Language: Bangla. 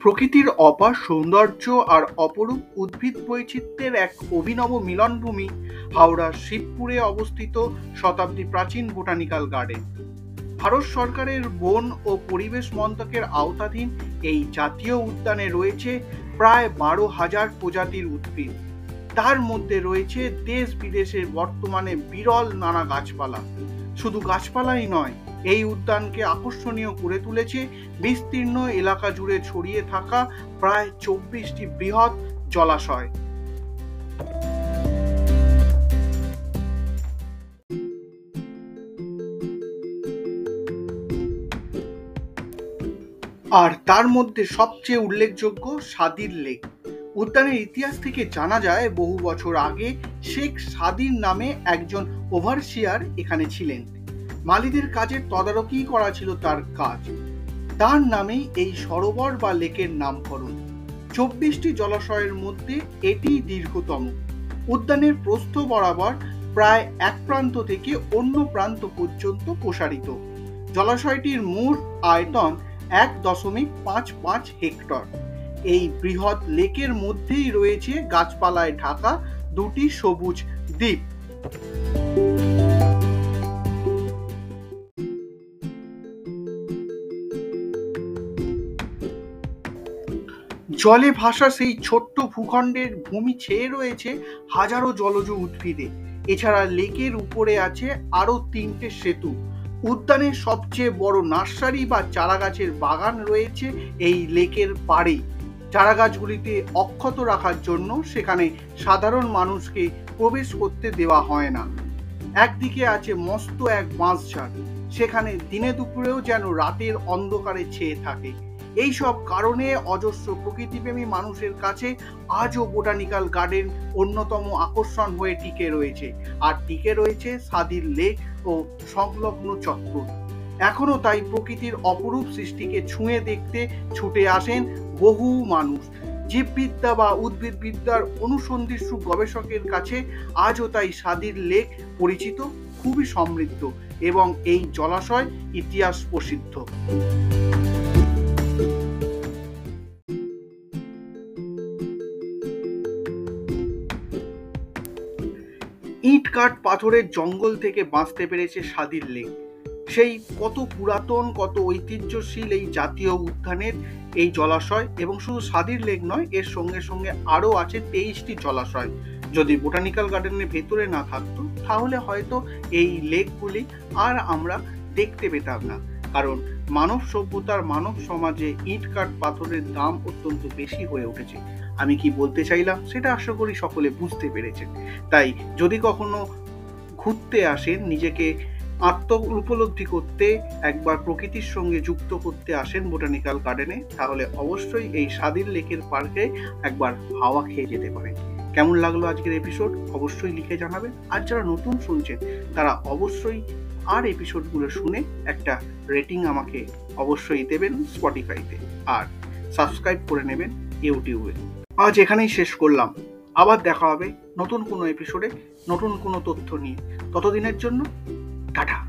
প্রকৃতির অপার সৌন্দর্য আর অপরূপ উদ্ভিদ বৈচিত্র্যের এক অভিনব মিলনভূমি হাওড়ার শিবপুরে অবস্থিত শতাব্দী প্রাচীন বোটানিক্যাল গার্ডেন। ভারত সরকারের বন ও পরিবেশ মন্ত্রকের আওতাধীন এই জাতীয় উদ্যানে রয়েছে প্রায় বারো হাজার প্রজাতির উদ্ভিদ। তার মধ্যে রয়েছে দেশ বিদেশের বর্তমানে বিরল নানা গাছপালা। শুধু গাছপালাই নয় এই উদ্যানকে আকর্ষণীয় করে তুলেছে। বিস্তীর্ণ এলাকা জুড়ে ছড়িয়ে থাকা প্রায় চব্বিশটি বৃহৎ জলাশয়। আর তার মধ্যে সবচেয়ে উল্লেখযোগ্য সাদির লেক। উদ্যানের ইতিহাস থেকে জানা যায়, বহু বছর আগে শেখ সাদির নামে একজন ওভারসিয়ার এখানে ছিলেন। মালিদের কাজের তদারকি করা ছিল তার কাজ। তার নামেই এই সরোবর বা লেকের নামকরণ। চব্বিশটি জলাশয়ের মধ্যে এটি দীর্ঘতম। উদ্যানের প্রস্থ বরাবর প্রায় এক প্রান্ত থেকে অন্য প্রান্ত পর্যন্ত প্রসারিত। জলাশয়টির মূল আয়তন এক দশমিক পাঁচ পাঁচ হেক্টর। এই বৃহৎ লেকের মধ্যেই রয়েছে গাছপালায় ঢাকা দুটি সবুজ দ্বীপ। জলে ভাসা সেই ছোট্ট ভূখণ্ডের ভূমি ছেয়ে রয়েছে হাজারো জলজ উদ্ভিদে। এছাড়া লেকের উপরে আছে আরও তিনটে সেতু। উদ্যানের সবচেয়ে বড় নার্সারি বা চারাগাছের বাগান রয়েছে এই লেকের পাড়েই চারাগাছগুলিতে অক্ষত রাখার জন্য সেখানে সাধারণ মানুষকে প্রবেশ করতে দেওয়া হয় না। একদিকে আছে মস্ত এক বাঁশঝাড়। সেখানে দিনে দুপুরেও যেন রাতের অন্ধকারে ছেয়ে থাকে। এই সব কারণে অজস্র প্রকৃতিপ্রেমী মানুষের কাছে আজও বোটানিক্যাল গার্ডেন অন্যতম আকর্ষণ হয়ে টিকে রয়েছে। আর টিকে রয়েছে সাদির লেক ও সংলগ্ন চত্বর। এখনও তাই প্রকৃতির অপরূপ সৃষ্টিকে ছুঁয়ে দেখতে ছুটে আসেন বহু মানুষ। জীববিদ্যা বা উদ্ভিদবিদ্যার অনুসন্ধিৎসু গবেষকের কাছে আজও তাই সাদির লেক পরিচিত, খুবই সমৃদ্ধ এবং এই জলাশয় ইতিহাস প্রসিদ্ধ। ইট কাঠ পাথরের জঙ্গল থেকে বাঁচতে পেরেছে সাদির লেক সেই কত পুরাতন, কত ঐতিহ্যশীল এই জাতীয় উদ্যানের এই জলাশয় এবং শুধু সাদির লেক নয়, এর সঙ্গে সঙ্গে আরও আছে তেইশটি জলাশয়। যদি বোটানিক্যাল গার্ডেনের ভেতরে না থাকতো, তাহলে হয়তো এই লেকগুলি আর আমরা দেখতে পেতাম না। কারণ মানব সভ্যতার মানব সমাজে ইট কাঠ পাথরের দাম অত্যন্ত বেশি হয়ে উঠেছে। আমি কি বলতে চাইলাম? সেটা আশা করি সকলে বুঝতে পেরেছেন। তাই যদি কখনো ঘুরতে আসেন, নিজেকে আত্ম উপলব্ধি করতে, একবার প্রকৃতির সঙ্গে যুক্ত করতে আসেন বোটানিক্যাল গার্ডেনে, তাহলে অবশ্যই এই স্বাধীন লেকের পার্কে একবার হাওয়া খেয়ে যেতে পারেন। কেমন লাগল আজকের এপিসোড? অবশ্যই লিখে জানাবেন। আর যারা নতুন শুনছেন, তারা অবশ্যই আর এপিসোডগুলো শুনে একটা রেটিং আমাকে অবশ্যই দেবেন স্পটিফাইতে আর সাবস্ক্রাইব করে নেবেন ইউটিউবে আজ এখানেই শেষ করলাম। আবার দেখা হবে নতুন কোনো এপিসোডে নতুন কোনো তথ্য নিয়ে। ততদিনের জন্য, টাটা।